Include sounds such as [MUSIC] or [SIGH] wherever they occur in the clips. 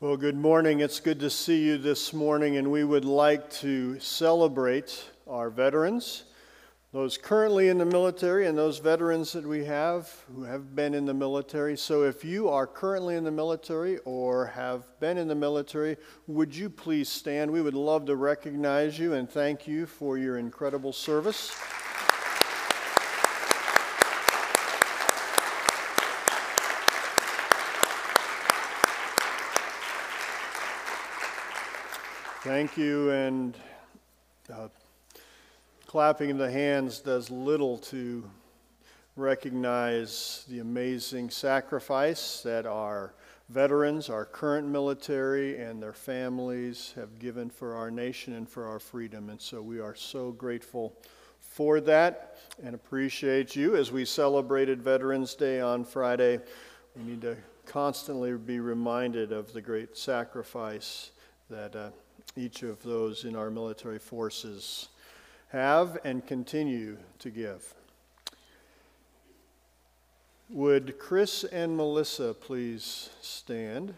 Well, good morning. It's good to see you this morning, and we would like to celebrate our veterans, those currently in the military, and those veterans that we have who have been in the military. So, if you are currently in the military or have been in the military, would you please stand? We would love to recognize you and thank you for your incredible service. Thank you, and uh, clapping of the hands does little to recognize the amazing sacrifice that our veterans, our current military, and their families have given for our nation and for our freedom. And so we are so grateful for that and appreciate you. As we celebrated Veterans Day on Friday, we need to constantly be reminded of the great sacrifice that. Uh, each of those in our military forces have and continue to give. Would Chris and Melissa please stand?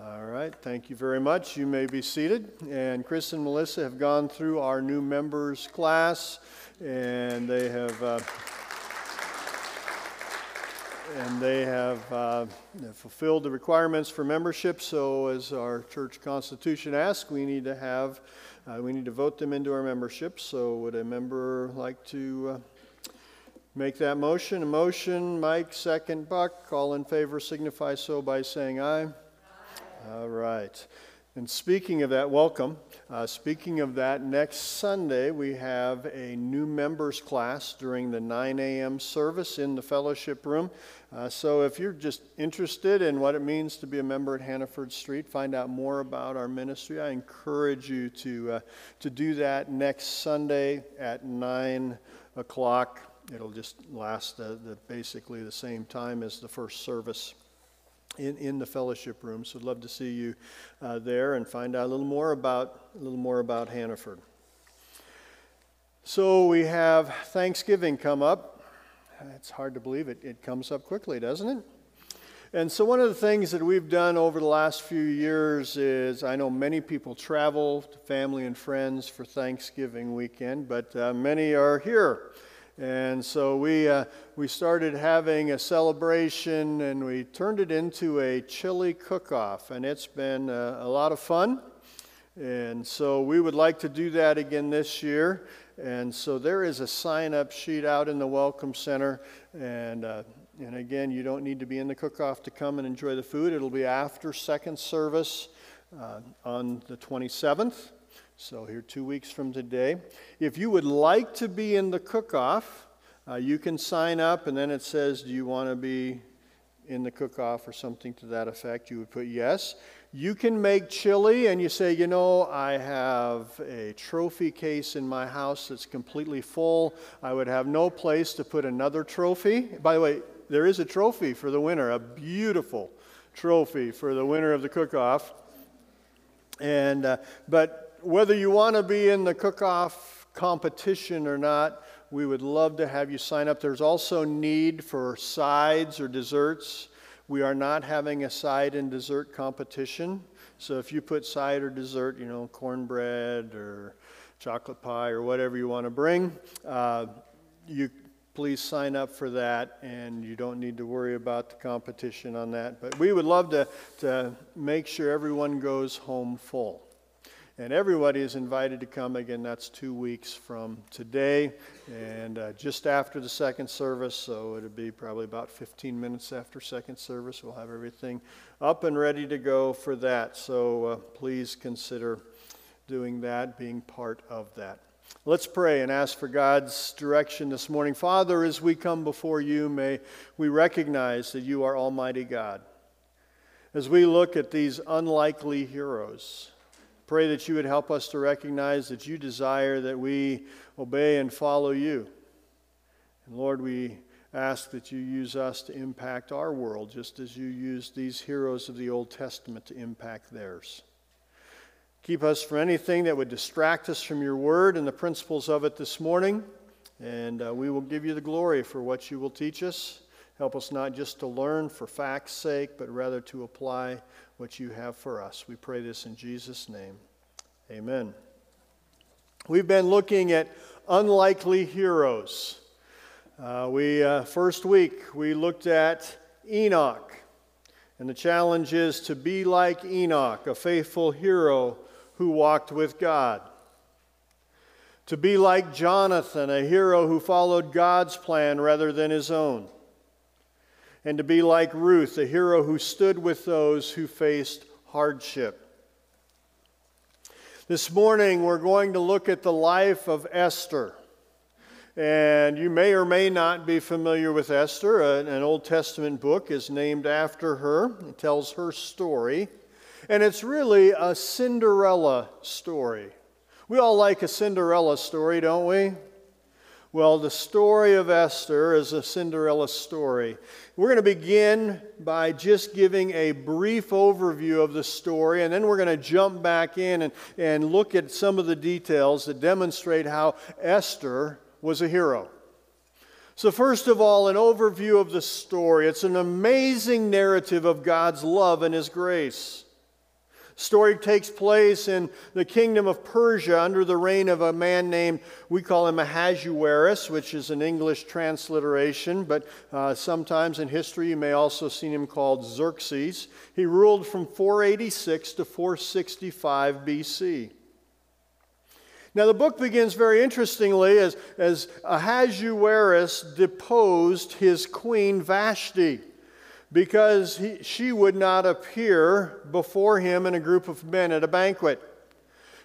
All right, thank you very much. You may be seated. And Chris and Melissa have gone through our new members class, and they have. Uh, and they have uh, fulfilled the requirements for membership. So, as our church constitution asks, we need to have, uh, we need to vote them into our membership. So, would a member like to uh, make that motion? A motion, Mike, second, Buck. All in favor signify so by saying aye. aye. All right. And speaking of that, welcome. Uh, speaking of that, next Sunday we have a new members class during the 9 a.m. service in the fellowship room. Uh, so if you're just interested in what it means to be a member at Hannaford Street, find out more about our ministry, I encourage you to, uh, to do that next Sunday at 9 o'clock. It'll just last the, basically the same time as the first service in, in the fellowship room. So I'd love to see you uh, there and find out a little more about a little more about Hannaford. So we have Thanksgiving come up. It's hard to believe it. It comes up quickly, doesn't it? And so, one of the things that we've done over the last few years is I know many people travel to family and friends for Thanksgiving weekend, but uh, many are here. And so we, uh, we started having a celebration and we turned it into a chili cook off. And it's been uh, a lot of fun. And so we would like to do that again this year. And so there is a sign up sheet out in the Welcome Center. And, uh, and again, you don't need to be in the cook off to come and enjoy the food. It'll be after second service uh, on the 27th. So, here, two weeks from today. If you would like to be in the cook off, uh, you can sign up, and then it says, Do you want to be in the cook off or something to that effect? You would put yes. You can make chili, and you say, You know, I have a trophy case in my house that's completely full. I would have no place to put another trophy. By the way, there is a trophy for the winner, a beautiful trophy for the winner of the cook off. And, uh, but whether you want to be in the cook off competition or not, we would love to have you sign up. There's also need for sides or desserts. We are not having a side and dessert competition. So if you put side or dessert, you know, cornbread or chocolate pie or whatever you want to bring, uh, you please sign up for that and you don't need to worry about the competition on that. But we would love to, to make sure everyone goes home full. And everybody is invited to come. Again, that's two weeks from today and uh, just after the second service. So it'll be probably about 15 minutes after second service. We'll have everything up and ready to go for that. So uh, please consider doing that, being part of that. Let's pray and ask for God's direction this morning. Father, as we come before you, may we recognize that you are Almighty God. As we look at these unlikely heroes, Pray that you would help us to recognize that you desire that we obey and follow you. And Lord, we ask that you use us to impact our world just as you used these heroes of the Old Testament to impact theirs. Keep us from anything that would distract us from your word and the principles of it this morning. And uh, we will give you the glory for what you will teach us Help us not just to learn for fact's sake, but rather to apply what you have for us. We pray this in Jesus' name. Amen. We've been looking at unlikely heroes. Uh, we uh, first week we looked at Enoch, and the challenge is to be like Enoch, a faithful hero who walked with God. To be like Jonathan, a hero who followed God's plan rather than his own and to be like Ruth, a hero who stood with those who faced hardship. This morning, we're going to look at the life of Esther. And you may or may not be familiar with Esther. An Old Testament book is named after her, it tells her story. And it's really a Cinderella story. We all like a Cinderella story, don't we? Well, the story of Esther is a Cinderella story. We're going to begin by just giving a brief overview of the story, and then we're going to jump back in and, and look at some of the details that demonstrate how Esther was a hero. So, first of all, an overview of the story. It's an amazing narrative of God's love and His grace story takes place in the kingdom of Persia under the reign of a man named, we call him Ahasuerus, which is an English transliteration, but uh, sometimes in history you may also see him called Xerxes. He ruled from 486 to 465 BC. Now, the book begins very interestingly as, as Ahasuerus deposed his queen Vashti because he, she would not appear before him in a group of men at a banquet.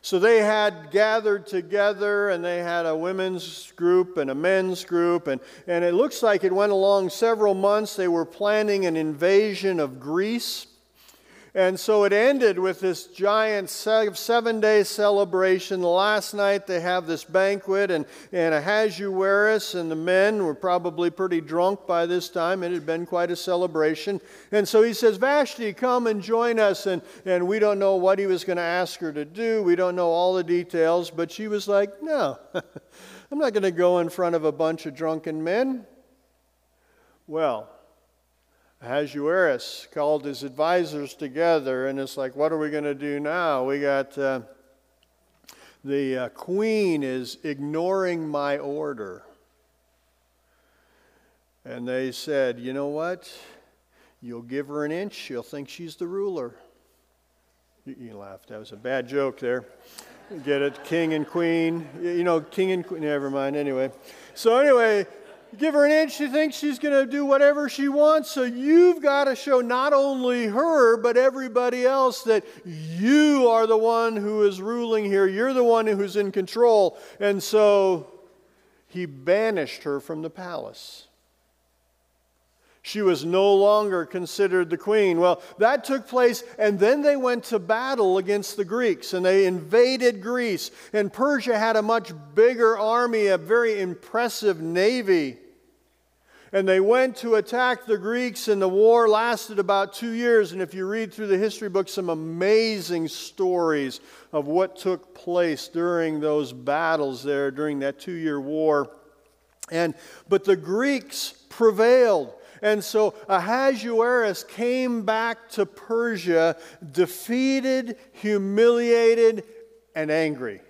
So they had gathered together and they had a women's group and a men's group. And, and it looks like it went along several months. They were planning an invasion of Greece. And so it ended with this giant seven day celebration. Last night they have this banquet, and, and Ahasuerus and the men were probably pretty drunk by this time. It had been quite a celebration. And so he says, Vashti, come and join us. And, and we don't know what he was going to ask her to do. We don't know all the details, but she was like, No, [LAUGHS] I'm not going to go in front of a bunch of drunken men. Well, Ahasuerus called his advisors together, and it's like, what are we going to do now? We got uh, the uh, queen is ignoring my order. And they said, you know what? You'll give her an inch, she'll think she's the ruler. You, you laughed. That was a bad joke there. Get it? King and queen. You know, king and queen. Never mind. Anyway. So, anyway, give her an inch, she thinks she's going to do whatever she wants. So you've got to show not only her, but everybody else that you are the one who is ruling here. You're the one who's in control. And so he banished her from the palace. She was no longer considered the queen. Well, that took place, and then they went to battle against the Greeks, and they invaded Greece. And Persia had a much bigger army, a very impressive navy and they went to attack the Greeks, and the war lasted about two years. And if you read through the history books, some amazing stories of what took place during those battles there, during that two year war. And, but the Greeks prevailed. And so Ahasuerus came back to Persia defeated, humiliated, and angry.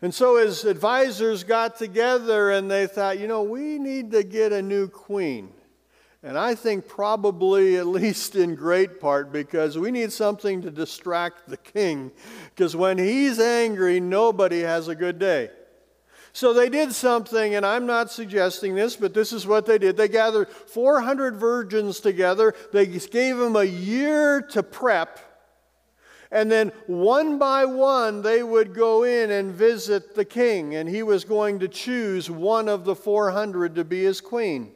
And so his advisors got together and they thought, you know, we need to get a new queen. And I think probably, at least in great part, because we need something to distract the king. Because when he's angry, nobody has a good day. So they did something, and I'm not suggesting this, but this is what they did. They gathered 400 virgins together. They gave them a year to prep and then one by one, they would go in and visit the king, and he was going to choose one of the 400 to be his queen.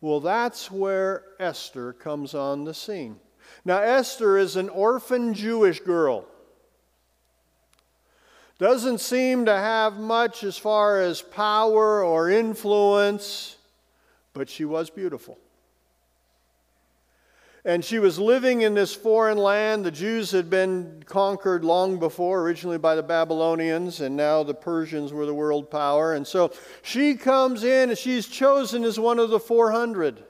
Well, that's where Esther comes on the scene. Now, Esther is an orphan Jewish girl. Doesn't seem to have much as far as power or influence, but she was beautiful. And she was living in this foreign land. The Jews had been conquered long before, originally by the Babylonians, and now the Persians were the world power. And so she comes in and she's chosen as one of the 400.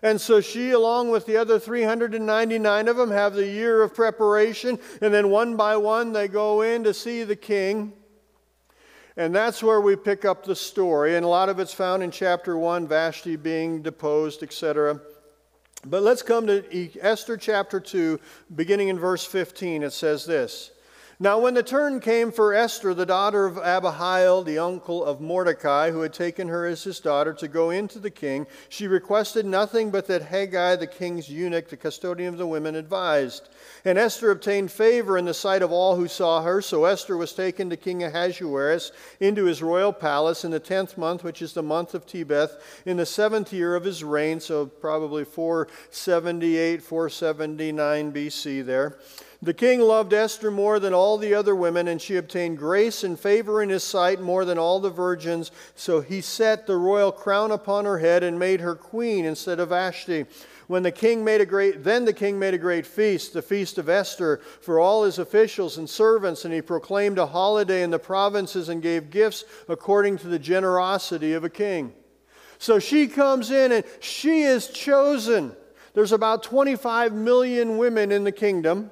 And so she, along with the other 399 of them, have the year of preparation, and then one by one they go in to see the king. And that's where we pick up the story. And a lot of it's found in chapter 1, Vashti being deposed, etc. But let's come to Esther chapter 2, beginning in verse 15. It says this. Now, when the turn came for Esther, the daughter of Abihail, the uncle of Mordecai, who had taken her as his daughter, to go in to the king, she requested nothing but that Hegai, the king's eunuch, the custodian of the women, advised. And Esther obtained favor in the sight of all who saw her. So Esther was taken to King Ahasuerus into his royal palace in the tenth month, which is the month of Tebeth, in the seventh year of his reign, so probably 478, 479 BC there. The king loved Esther more than all the other women, and she obtained grace and favor in his sight more than all the virgins. So he set the royal crown upon her head and made her queen instead of Vashti. When the king made a great, then the king made a great feast, the feast of Esther, for all his officials and servants, and he proclaimed a holiday in the provinces and gave gifts according to the generosity of a king. So she comes in and she is chosen. There's about 25 million women in the kingdom.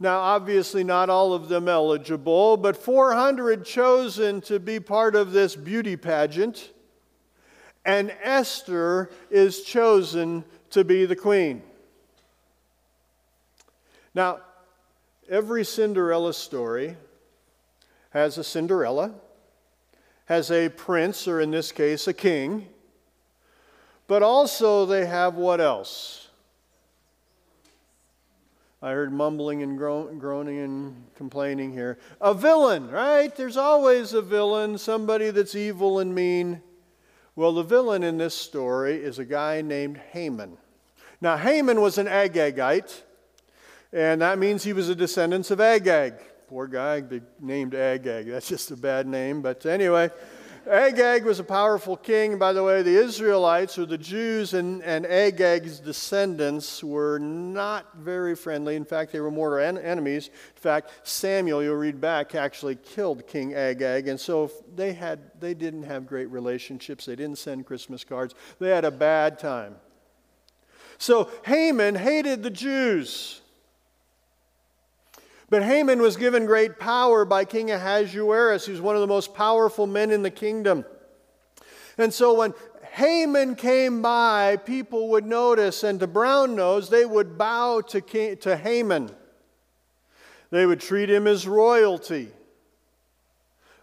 Now, obviously, not all of them eligible, but 400 chosen to be part of this beauty pageant. And Esther is chosen to be the queen. Now, every Cinderella story has a Cinderella, has a prince, or in this case, a king, but also they have what else? I heard mumbling and groaning and complaining here. A villain, right? There's always a villain, somebody that's evil and mean. Well, the villain in this story is a guy named Haman. Now, Haman was an Agagite, and that means he was a descendant of Agag. Poor guy named Agag. That's just a bad name, but anyway. Agag was a powerful king. By the way, the Israelites, or the Jews, and, and Agag's descendants were not very friendly. In fact, they were mortal en- enemies. In fact, Samuel, you'll read back, actually killed King Agag. And so they, had, they didn't have great relationships. They didn't send Christmas cards. They had a bad time. So Haman hated the Jews. But Haman was given great power by King Ahasuerus, who's one of the most powerful men in the kingdom. And so when Haman came by, people would notice, and to brown nose, they would bow to, King, to Haman. They would treat him as royalty.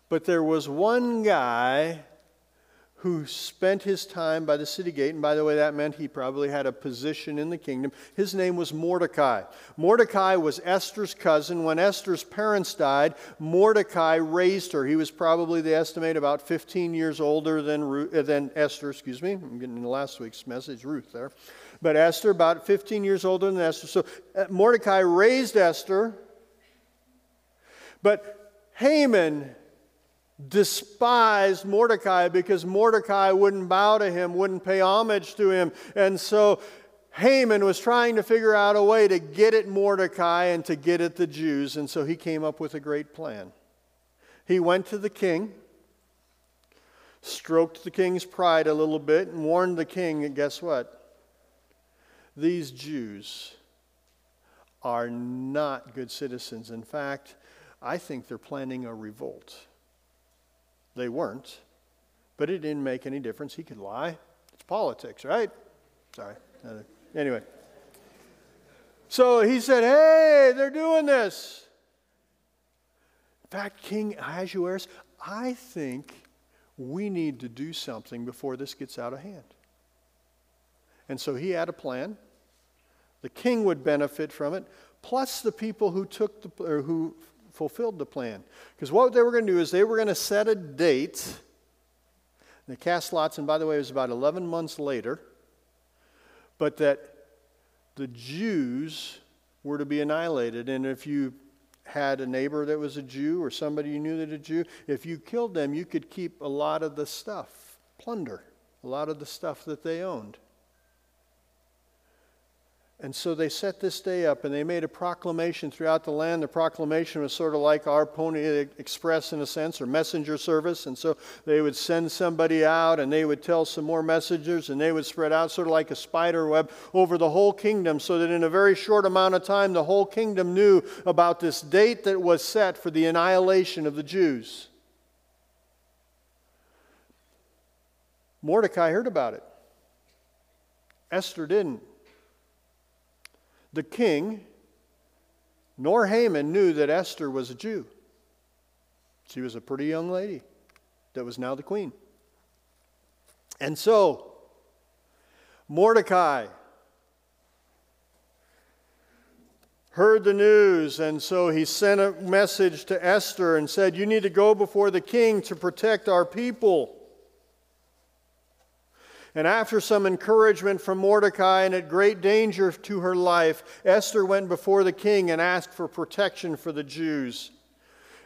But there was one guy who spent his time by the city gate. And by the way, that meant he probably had a position in the kingdom. His name was Mordecai. Mordecai was Esther's cousin. When Esther's parents died, Mordecai raised her. He was probably, they estimate, about 15 years older than, Ruth, uh, than Esther, excuse me. I'm getting into last week's message, Ruth there. But Esther, about 15 years older than Esther. So uh, Mordecai raised Esther. But Haman despised Mordecai because Mordecai wouldn't bow to him, wouldn't pay homage to him. And so Haman was trying to figure out a way to get at Mordecai and to get at the Jews. And so he came up with a great plan. He went to the king, stroked the king's pride a little bit, and warned the king that guess what? These Jews are not good citizens. In fact, I think they're planning a revolt. They weren't, but it didn't make any difference. He could lie. It's politics, right? Sorry. Anyway. So he said, Hey, they're doing this. In fact, King Ahasuerus, I think we need to do something before this gets out of hand. And so he had a plan. The king would benefit from it, plus the people who took the, or who fulfilled the plan. Because what they were going to do is they were going to set a date. They cast lots, and by the way, it was about 11 months later, but that the Jews were to be annihilated. And if you had a neighbor that was a Jew or somebody you knew that a Jew, if you killed them, you could keep a lot of the stuff, plunder, a lot of the stuff that they owned. And so they set this day up and they made a proclamation throughout the land. The proclamation was sort of like our Pony Express in a sense, or messenger service. And so they would send somebody out and they would tell some more messengers and they would spread out sort of like a spider web over the whole kingdom so that in a very short amount of time the whole kingdom knew about this date that was set for the annihilation of the Jews. Mordecai heard about it. Esther didn't. The king nor Haman knew that Esther was a Jew. She was a pretty young lady that was now the queen. And so, Mordecai heard the news, and so he sent a message to Esther and said, You need to go before the king to protect our people. And after some encouragement from Mordecai and at great danger to her life, Esther went before the king and asked for protection for the Jews.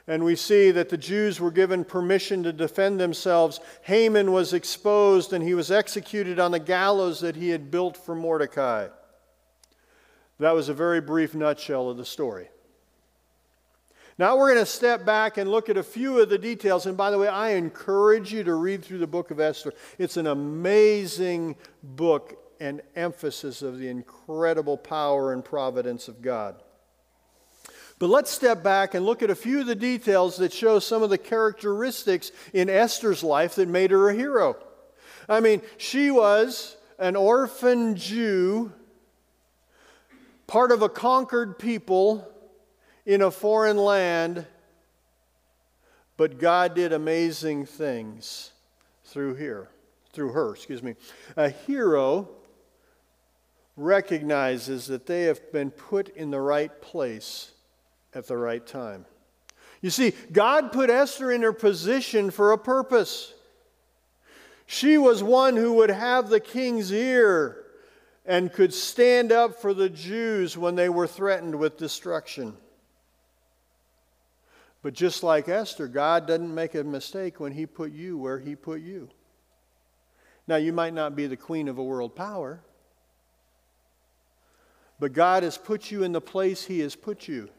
And we see that the Jews were given permission to defend themselves. Haman was exposed and he was executed on the gallows that he had built for Mordecai. That was a very brief nutshell of the story. Now we're going to step back and look at a few of the details. And by the way, I encourage you to read through the book of Esther. It's an amazing book and emphasis of the incredible power and providence of God. But let's step back and look at a few of the details that show some of the characteristics in Esther's life that made her a hero. I mean, she was an orphan Jew, part of a conquered people in a foreign land, but God did amazing things through here, through her, excuse me. A hero recognizes that they have been put in the right place at the right time. You see, God put Esther in her position for a purpose. She was one who would have the king's ear and could stand up for the Jews when they were threatened with destruction. But just like Esther, God doesn't make a mistake when He put you where He put you. Now, you might not be the queen of a world power, but God has put you in the place He has put you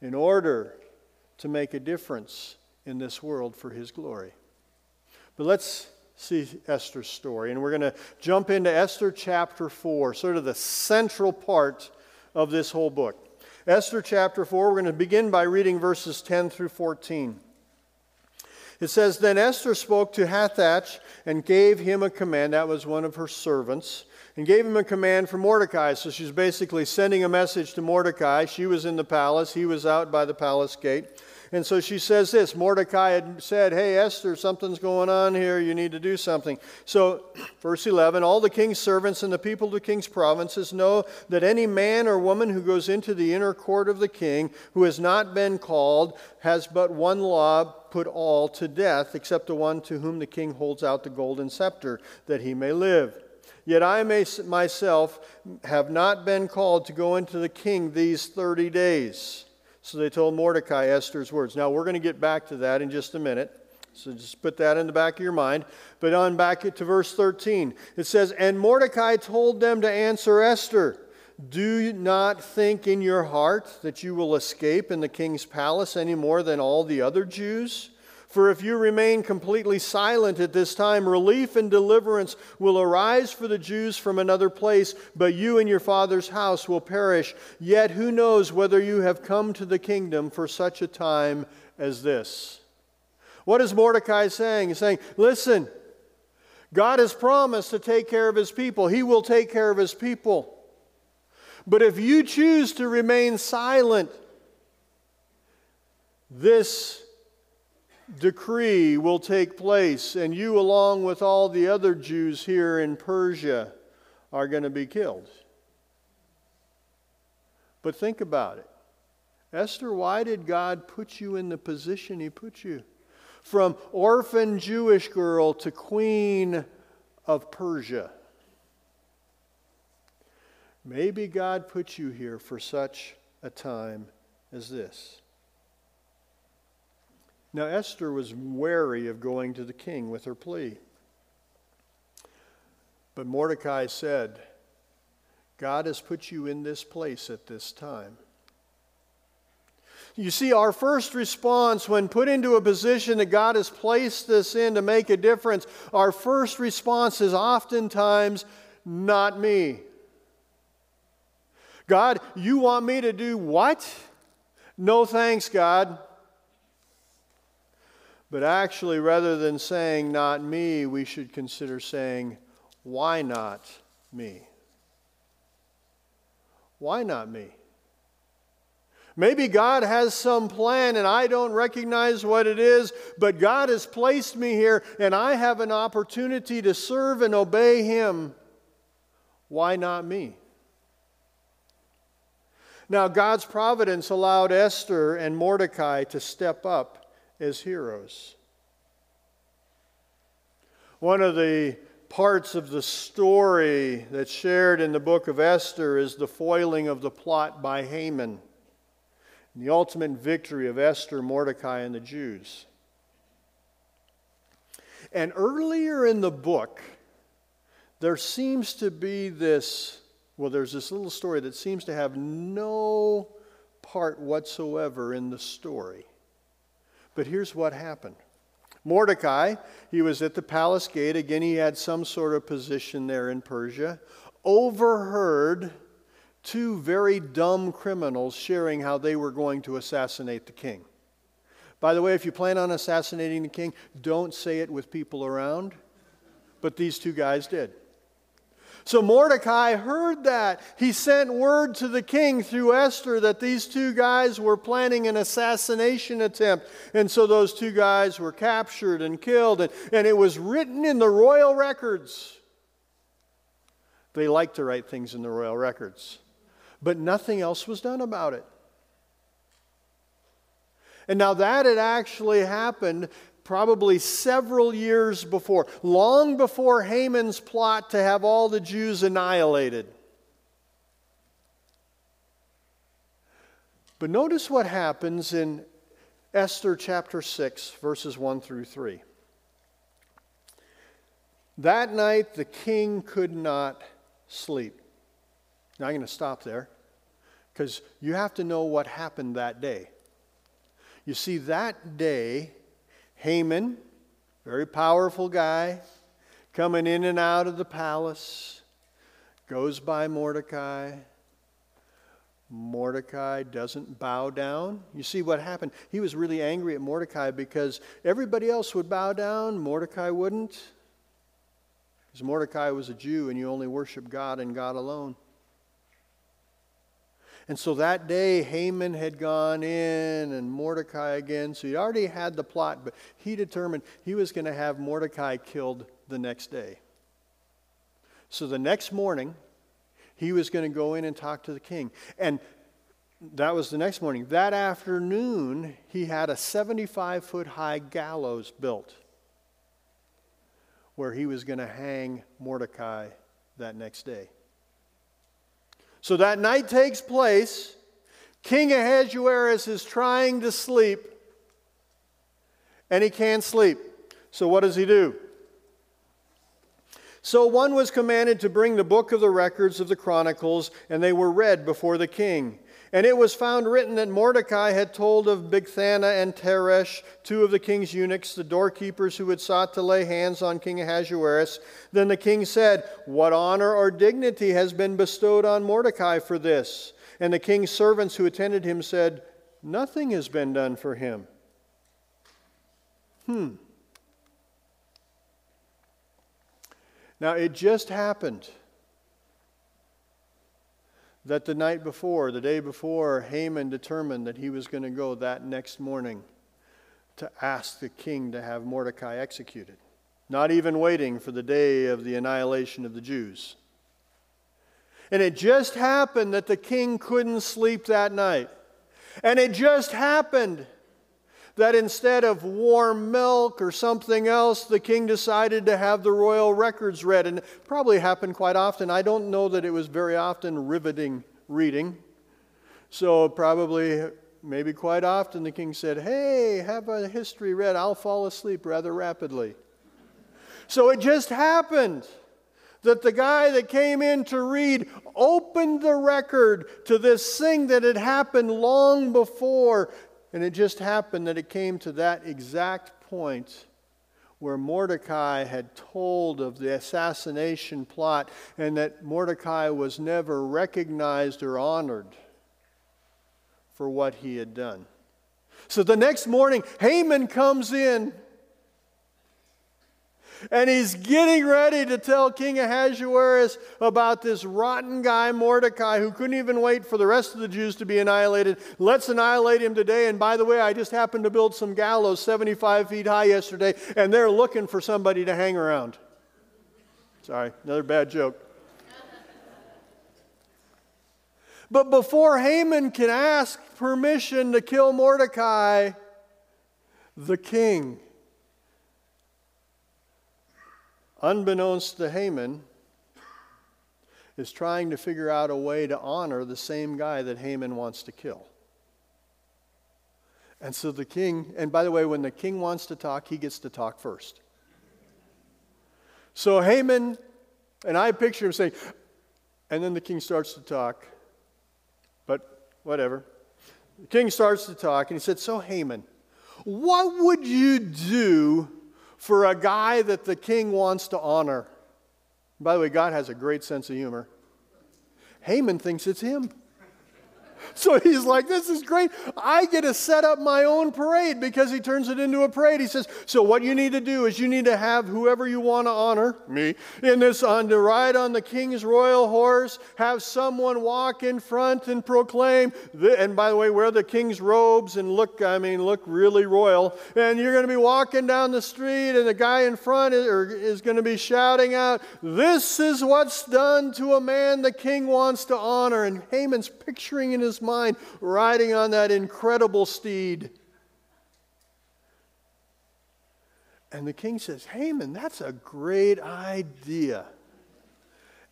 in order to make a difference in this world for His glory. But let's see Esther's story. And we're going to jump into Esther chapter 4, sort of the central part of this whole book. Esther chapter 4, we're going to begin by reading verses 10 through 14. It says, Then Esther spoke to Hathach and gave him a command. That was one of her servants. And gave him a command for Mordecai. So she's basically sending a message to Mordecai. She was in the palace, he was out by the palace gate. And so she says this Mordecai had said, Hey, Esther, something's going on here. You need to do something. So, verse 11 All the king's servants and the people of the king's provinces know that any man or woman who goes into the inner court of the king who has not been called has but one law put all to death, except the one to whom the king holds out the golden scepter, that he may live. Yet I may, myself have not been called to go into the king these 30 days. So they told Mordecai Esther's words. Now we're going to get back to that in just a minute. So just put that in the back of your mind. But on back to verse 13, it says, And Mordecai told them to answer Esther. Do not think in your heart that you will escape in the king's palace any more than all the other Jews. For if you remain completely silent at this time, relief and deliverance will arise for the Jews from another place, but you and your father's house will perish. Yet who knows whether you have come to the kingdom for such a time as this? What is Mordecai saying? He's saying, listen, God has promised to take care of his people, he will take care of his people. But if you choose to remain silent, this decree will take place, and you, along with all the other Jews here in Persia, are going to be killed. But think about it. Esther, why did God put you in the position He put you? From orphan Jewish girl to queen of Persia. Maybe God put you here for such a time as this. Now, Esther was wary of going to the king with her plea. But Mordecai said, God has put you in this place at this time. You see, our first response when put into a position that God has placed us in to make a difference, our first response is oftentimes, not me. God, you want me to do what? No thanks, God. But actually, rather than saying, not me, we should consider saying, why not me? Why not me? Maybe God has some plan and I don't recognize what it is, but God has placed me here and I have an opportunity to serve and obey Him. Why not me? Now, God's providence allowed Esther and Mordecai to step up as heroes. One of the parts of the story that's shared in the book of Esther is the foiling of the plot by Haman and the ultimate victory of Esther, Mordecai, and the Jews. And earlier in the book, there seems to be this well, there's this little story that seems to have no part whatsoever in the story. But here's what happened Mordecai, he was at the palace gate. Again, he had some sort of position there in Persia. Overheard two very dumb criminals sharing how they were going to assassinate the king. By the way, if you plan on assassinating the king, don't say it with people around. But these two guys did. So Mordecai heard that. He sent word to the king through Esther that these two guys were planning an assassination attempt. And so those two guys were captured and killed. And, and it was written in the royal records. They like to write things in the royal records. But nothing else was done about it. And now that had actually happened, probably several years before, long before Haman's plot to have all the Jews annihilated. But notice what happens in Esther chapter 6, verses 1 through 3. That night the king could not sleep. Now I'm going to stop there because you have to know what happened that day. You see, that day, Haman, very powerful guy, coming in and out of the palace, goes by Mordecai. Mordecai doesn't bow down. You see what happened? He was really angry at Mordecai because everybody else would bow down, Mordecai wouldn't. Because Mordecai was a Jew and you only worship God and God alone. And so that day, Haman had gone in and Mordecai again. So he already had the plot, but he determined he was going to have Mordecai killed the next day. So the next morning, he was going to go in and talk to the king. And that was the next morning. That afternoon, he had a 75 foot high gallows built where he was going to hang Mordecai that next day. So that night takes place. King Ahasuerus is trying to sleep, and he can't sleep. So what does he do? So one was commanded to bring the book of the records of the Chronicles, and they were read before the king. And it was found written that Mordecai had told of Bigthana and Teresh, two of the king's eunuchs, the doorkeepers who had sought to lay hands on King Ahasuerus. Then the king said, What honor or dignity has been bestowed on Mordecai for this? And the king's servants who attended him said, Nothing has been done for him. Hmm. Now, it just happened that the night before, the day before, Haman determined that he was going to go that next morning to ask the king to have Mordecai executed, not even waiting for the day of the annihilation of the Jews. And it just happened that the king couldn't sleep that night. And it just happened that instead of warm milk or something else, the king decided to have the royal records read. And probably happened quite often. I don't know that it was very often riveting reading. So, probably, maybe quite often, the king said, Hey, have a history read. I'll fall asleep rather rapidly. So, it just happened that the guy that came in to read opened the record to this thing that had happened long before. And it just happened that it came to that exact point where Mordecai had told of the assassination plot and that Mordecai was never recognized or honored for what he had done. So the next morning, Haman comes in and he's getting ready to tell King Ahasuerus about this rotten guy, Mordecai, who couldn't even wait for the rest of the Jews to be annihilated. Let's annihilate him today. And by the way, I just happened to build some gallows 75 feet high yesterday, and they're looking for somebody to hang around. Sorry, another bad joke. But before Haman can ask permission to kill Mordecai, the king unbeknownst to Haman, is trying to figure out a way to honor the same guy that Haman wants to kill. And so the king, and by the way, when the king wants to talk, he gets to talk first. So Haman, and I picture him saying, and then the king starts to talk, but whatever. The king starts to talk, and he said, So Haman, what would you do for a guy that the king wants to honor. By the way, God has a great sense of humor. Haman thinks it's him. So he's like, This is great. I get to set up my own parade because he turns it into a parade. He says, So what you need to do is you need to have whoever you want to honor, me, in this on to ride on the king's royal horse, have someone walk in front and proclaim, and by the way, wear the king's robes and look, I mean, look really royal. And you're going to be walking down the street, and the guy in front is, is going to be shouting out, This is what's done to a man the king wants to honor. And Haman's picturing in his mind riding on that incredible steed. And the king says, Haman, that's a great idea.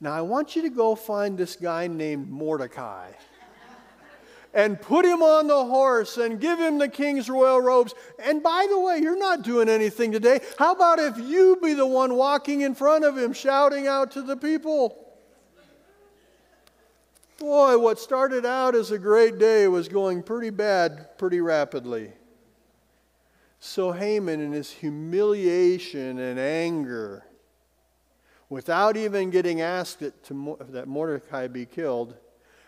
Now, I want you to go find this guy named Mordecai and put him on the horse and give him the king's royal robes. And by the way, you're not doing anything today. How about if you be the one walking in front of him, shouting out to the people? Boy, what started out as a great day was going pretty bad pretty rapidly. So Haman, in his humiliation and anger, without even getting asked that, to, that Mordecai be killed,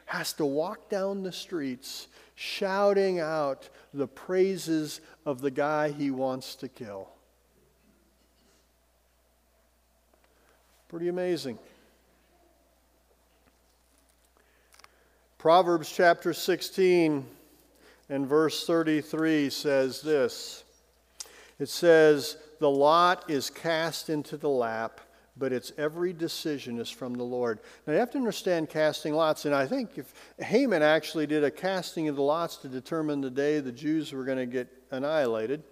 has to walk down the streets shouting out the praises of the guy he wants to kill. Pretty amazing. Proverbs chapter 16 and verse 33 says this It says, The lot is cast into the lap, but its every decision is from the Lord. Now you have to understand casting lots, and I think if Haman actually did a casting of the lots to determine the day the Jews were going to get annihilated.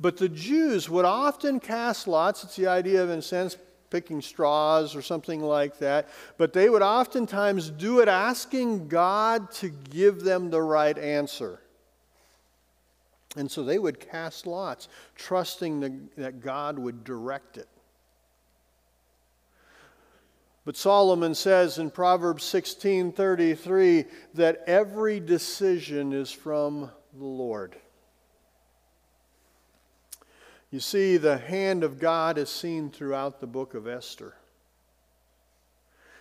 But the Jews would often cast lots. It's the idea of, in a sense, picking straws or something like that. But they would oftentimes do it asking God to give them the right answer. And so they would cast lots, trusting the, that God would direct it. But Solomon says in Proverbs 16:33 that every decision is from the Lord. You see, the hand of God is seen throughout the book of Esther.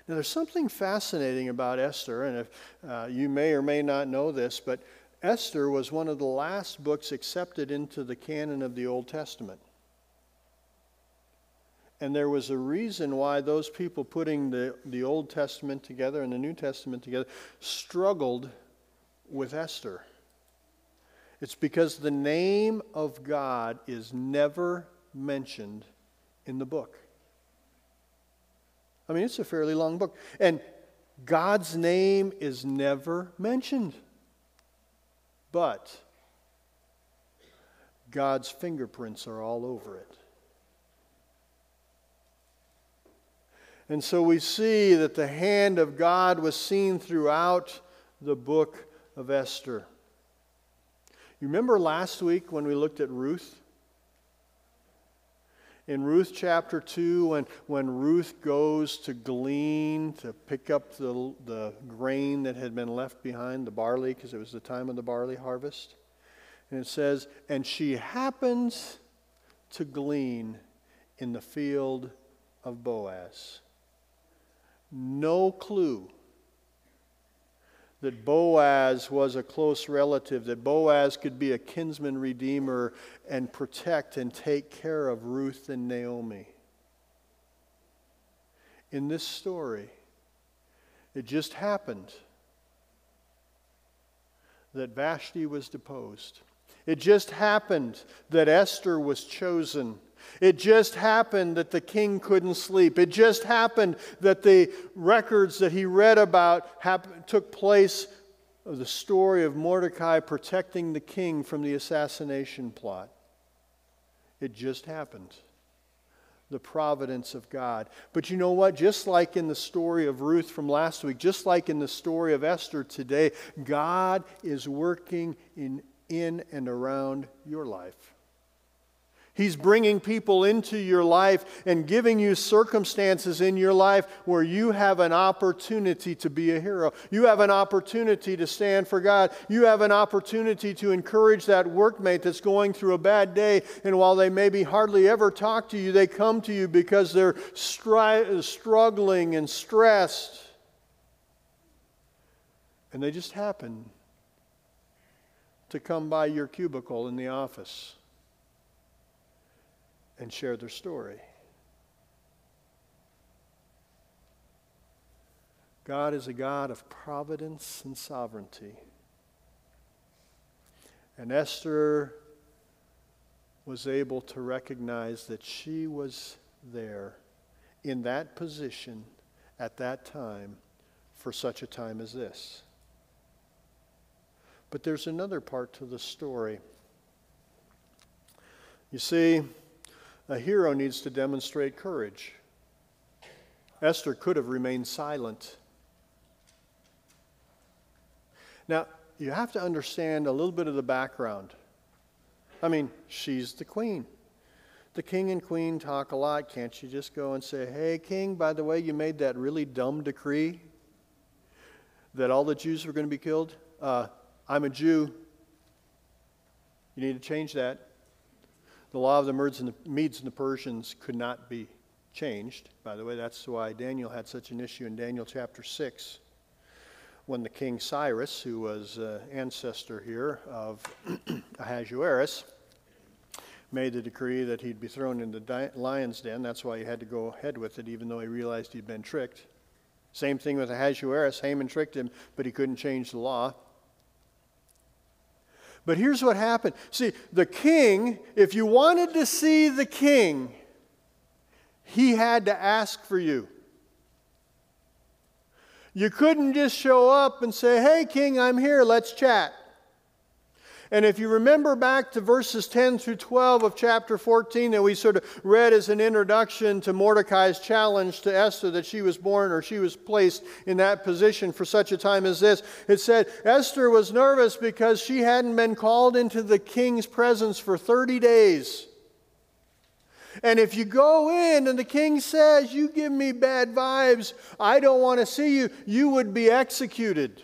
Now, there's something fascinating about Esther, and if uh, you may or may not know this, but Esther was one of the last books accepted into the canon of the Old Testament. And there was a reason why those people putting the, the Old Testament together and the New Testament together struggled with Esther. It's because the name of God is never mentioned in the book. I mean, it's a fairly long book. And God's name is never mentioned. But God's fingerprints are all over it. And so we see that the hand of God was seen throughout the book of Esther. You remember last week when we looked at Ruth? In Ruth chapter 2, when, when Ruth goes to glean, to pick up the, the grain that had been left behind, the barley, because it was the time of the barley harvest, and it says, and she happens to glean in the field of Boaz. No clue that Boaz was a close relative, that Boaz could be a kinsman redeemer and protect and take care of Ruth and Naomi. In this story, it just happened that Vashti was deposed. It just happened that Esther was chosen it just happened that the king couldn't sleep. It just happened that the records that he read about took place of the story of Mordecai protecting the king from the assassination plot. It just happened. The providence of God. But you know what? Just like in the story of Ruth from last week, just like in the story of Esther today, God is working in, in and around your life. He's bringing people into your life and giving you circumstances in your life where you have an opportunity to be a hero. You have an opportunity to stand for God. You have an opportunity to encourage that workmate that's going through a bad day. And while they maybe hardly ever talk to you, they come to you because they're stri- struggling and stressed. And they just happen to come by your cubicle in the office and share their story. God is a God of providence and sovereignty. And Esther was able to recognize that she was there in that position at that time for such a time as this. But there's another part to the story. You see, a hero needs to demonstrate courage. Esther could have remained silent. Now, you have to understand a little bit of the background. I mean, she's the queen. The king and queen talk a lot. Can't you just go and say, hey, king, by the way, you made that really dumb decree that all the Jews were going to be killed? Uh, I'm a Jew. You need to change that. The law of the Medes and the, Persians could not be changed. By the way, that's why Daniel had such an issue in Daniel chapter 6 when the king Cyrus, who was uh, ancestor here of [CLEARS THROAT] Ahasuerus, made the decree that he'd be thrown in the lion's den. That's why he had to go ahead with it, even though he realized he'd been tricked. Same thing with Ahasuerus. Haman tricked him, but he couldn't change the law. But here's what happened. See, the king, if you wanted to see the king, he had to ask for you. You couldn't just show up and say, Hey, king, I'm here, let's chat. And if you remember back to verses 10 through 12 of chapter 14 that we sort of read as an introduction to Mordecai's challenge to Esther that she was born or she was placed in that position for such a time as this, it said Esther was nervous because she hadn't been called into the king's presence for 30 days. And if you go in and the king says, You give me bad vibes, I don't want to see you, you would be executed.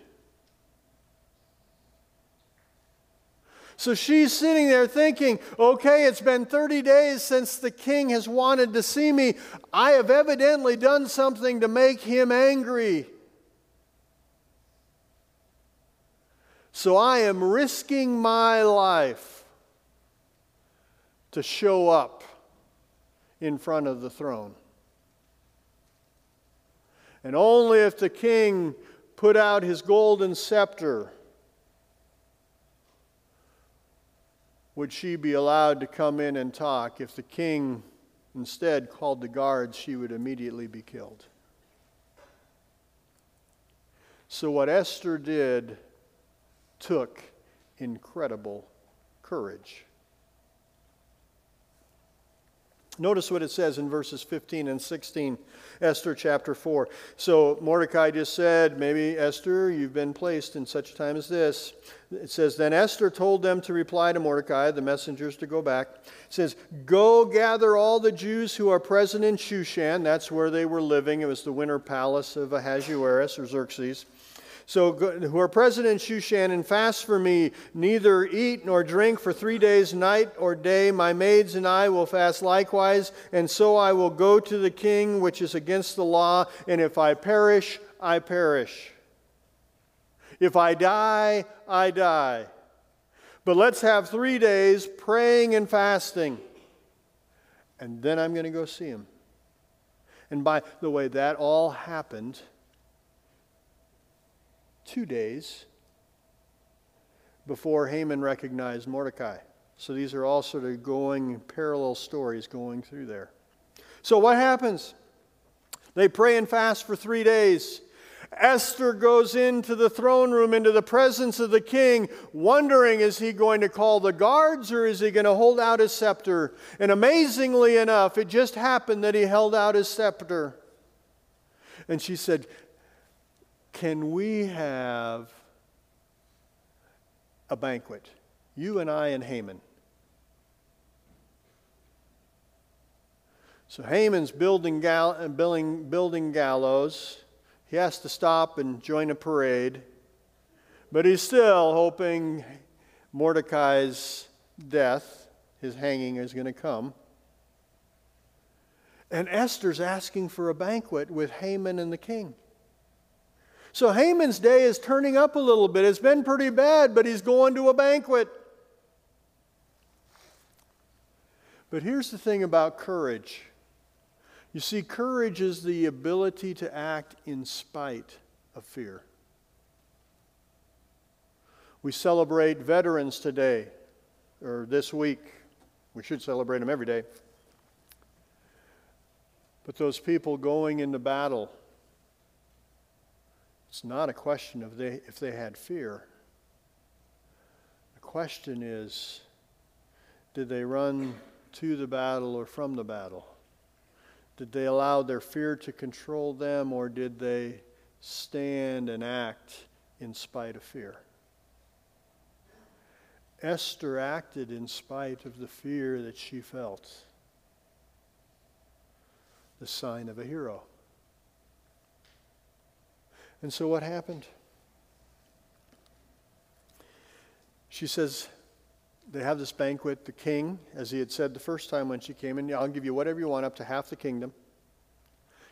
So she's sitting there thinking, okay, it's been 30 days since the king has wanted to see me. I have evidently done something to make him angry. So I am risking my life to show up in front of the throne. And only if the king put out his golden scepter would she be allowed to come in and talk. If the king instead called the guards, she would immediately be killed. So, what Esther did took incredible courage. Notice what it says in verses 15 and 16, Esther chapter 4. So Mordecai just said, Maybe Esther, you've been placed in such a time as this. It says, Then Esther told them to reply to Mordecai, the messengers to go back. It says, Go gather all the Jews who are present in Shushan. That's where they were living. It was the winter palace of Ahasuerus or Xerxes. So, who are present in Shushan and fast for me, neither eat nor drink for three days, night or day. My maids and I will fast likewise, and so I will go to the king, which is against the law, and if I perish, I perish. If I die, I die. But let's have three days praying and fasting, and then I'm going to go see him. And by the way, that all happened two days before Haman recognized Mordecai. So these are all sort of going parallel stories going through there. So what happens? They pray and fast for three days. Esther goes into the throne room, into the presence of the king, wondering is he going to call the guards or is he going to hold out his scepter? And amazingly enough, it just happened that he held out his scepter. And she said, can we have a banquet? You and I and Haman. So Haman's building, gal- uh, building, building gallows. He has to stop and join a parade. But he's still hoping Mordecai's death, his hanging, is going to come. And Esther's asking for a banquet with Haman and the king. So Haman's day is turning up a little bit. It's been pretty bad, but he's going to a banquet. But here's the thing about courage. You see, courage is the ability to act in spite of fear. We celebrate veterans today, or this week. We should celebrate them every day. But those people going into battle, it's not a question of they, if they had fear. The question is did they run to the battle or from the battle? Did they allow their fear to control them or did they stand and act in spite of fear? Esther acted in spite of the fear that she felt. The sign of a hero. And so what happened? She says, they have this banquet. The king, as he had said the first time when she came in, I'll give you whatever you want, up to half the kingdom.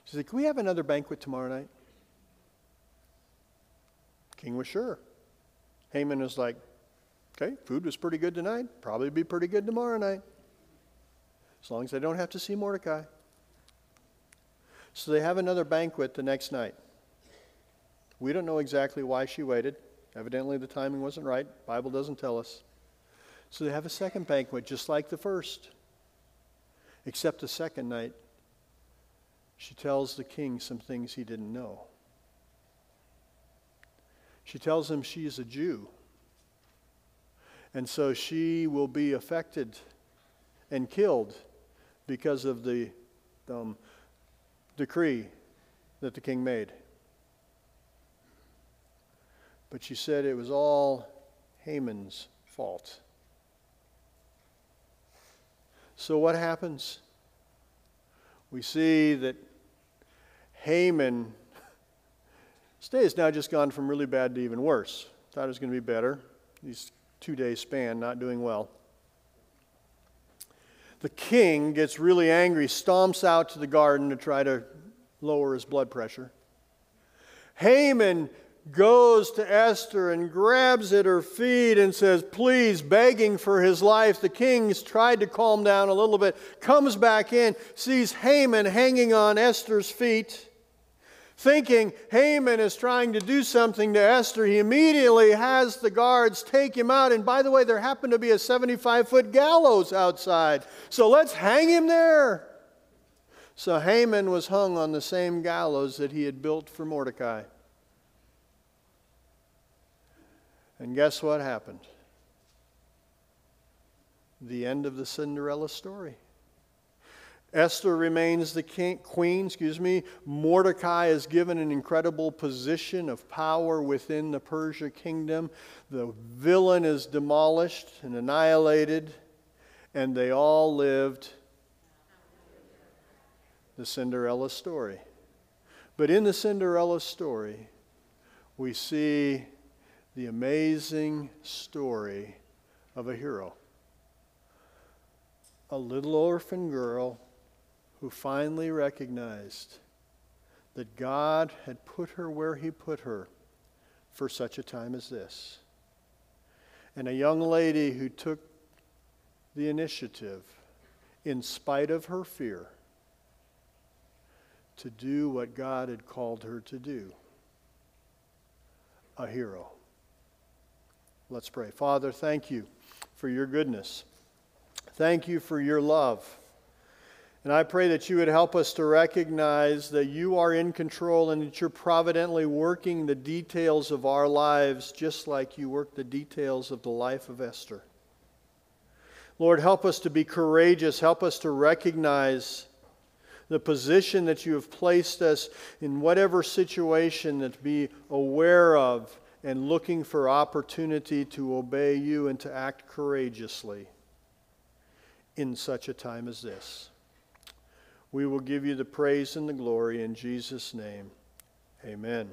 She said, Can we have another banquet tomorrow night? king was sure. Haman was like, Okay, food was pretty good tonight. Probably be pretty good tomorrow night. As long as I don't have to see Mordecai. So they have another banquet the next night. We don't know exactly why she waited. Evidently, the timing wasn't right. Bible doesn't tell us. So they have a second banquet, just like the first. Except the second night, she tells the king some things he didn't know. She tells him she is a Jew. And so she will be affected and killed because of the um, decree that the king made. But she said it was all Haman's fault. So what happens? We see that Haman, his day has now just gone from really bad to even worse. Thought it was going to be better. These two days span, not doing well. The king gets really angry, stomps out to the garden to try to lower his blood pressure. Haman goes to Esther and grabs at her feet and says, Please, begging for his life. The king's tried to calm down a little bit, comes back in, sees Haman hanging on Esther's feet. Thinking Haman is trying to do something to Esther, he immediately has the guards take him out. And by the way, there happened to be a 75 foot gallows outside. So let's hang him there. So Haman was hung on the same gallows that he had built for Mordecai. And guess what happened? The end of the Cinderella story. Esther remains the king, queen, excuse me. Mordecai is given an incredible position of power within the Persia kingdom. The villain is demolished and annihilated, and they all lived the Cinderella story. But in the Cinderella story, we see the amazing story of a hero. A little orphan girl who finally recognized that God had put her where He put her for such a time as this. And a young lady who took the initiative, in spite of her fear, to do what God had called her to do a hero. Let's pray. Father, thank you for your goodness. Thank you for your love. And I pray that you would help us to recognize that you are in control and that you're providently working the details of our lives just like you work the details of the life of Esther. Lord, help us to be courageous. Help us to recognize the position that you have placed us in whatever situation that be aware of and looking for opportunity to obey you and to act courageously in such a time as this. We will give you the praise and the glory in Jesus' name. Amen.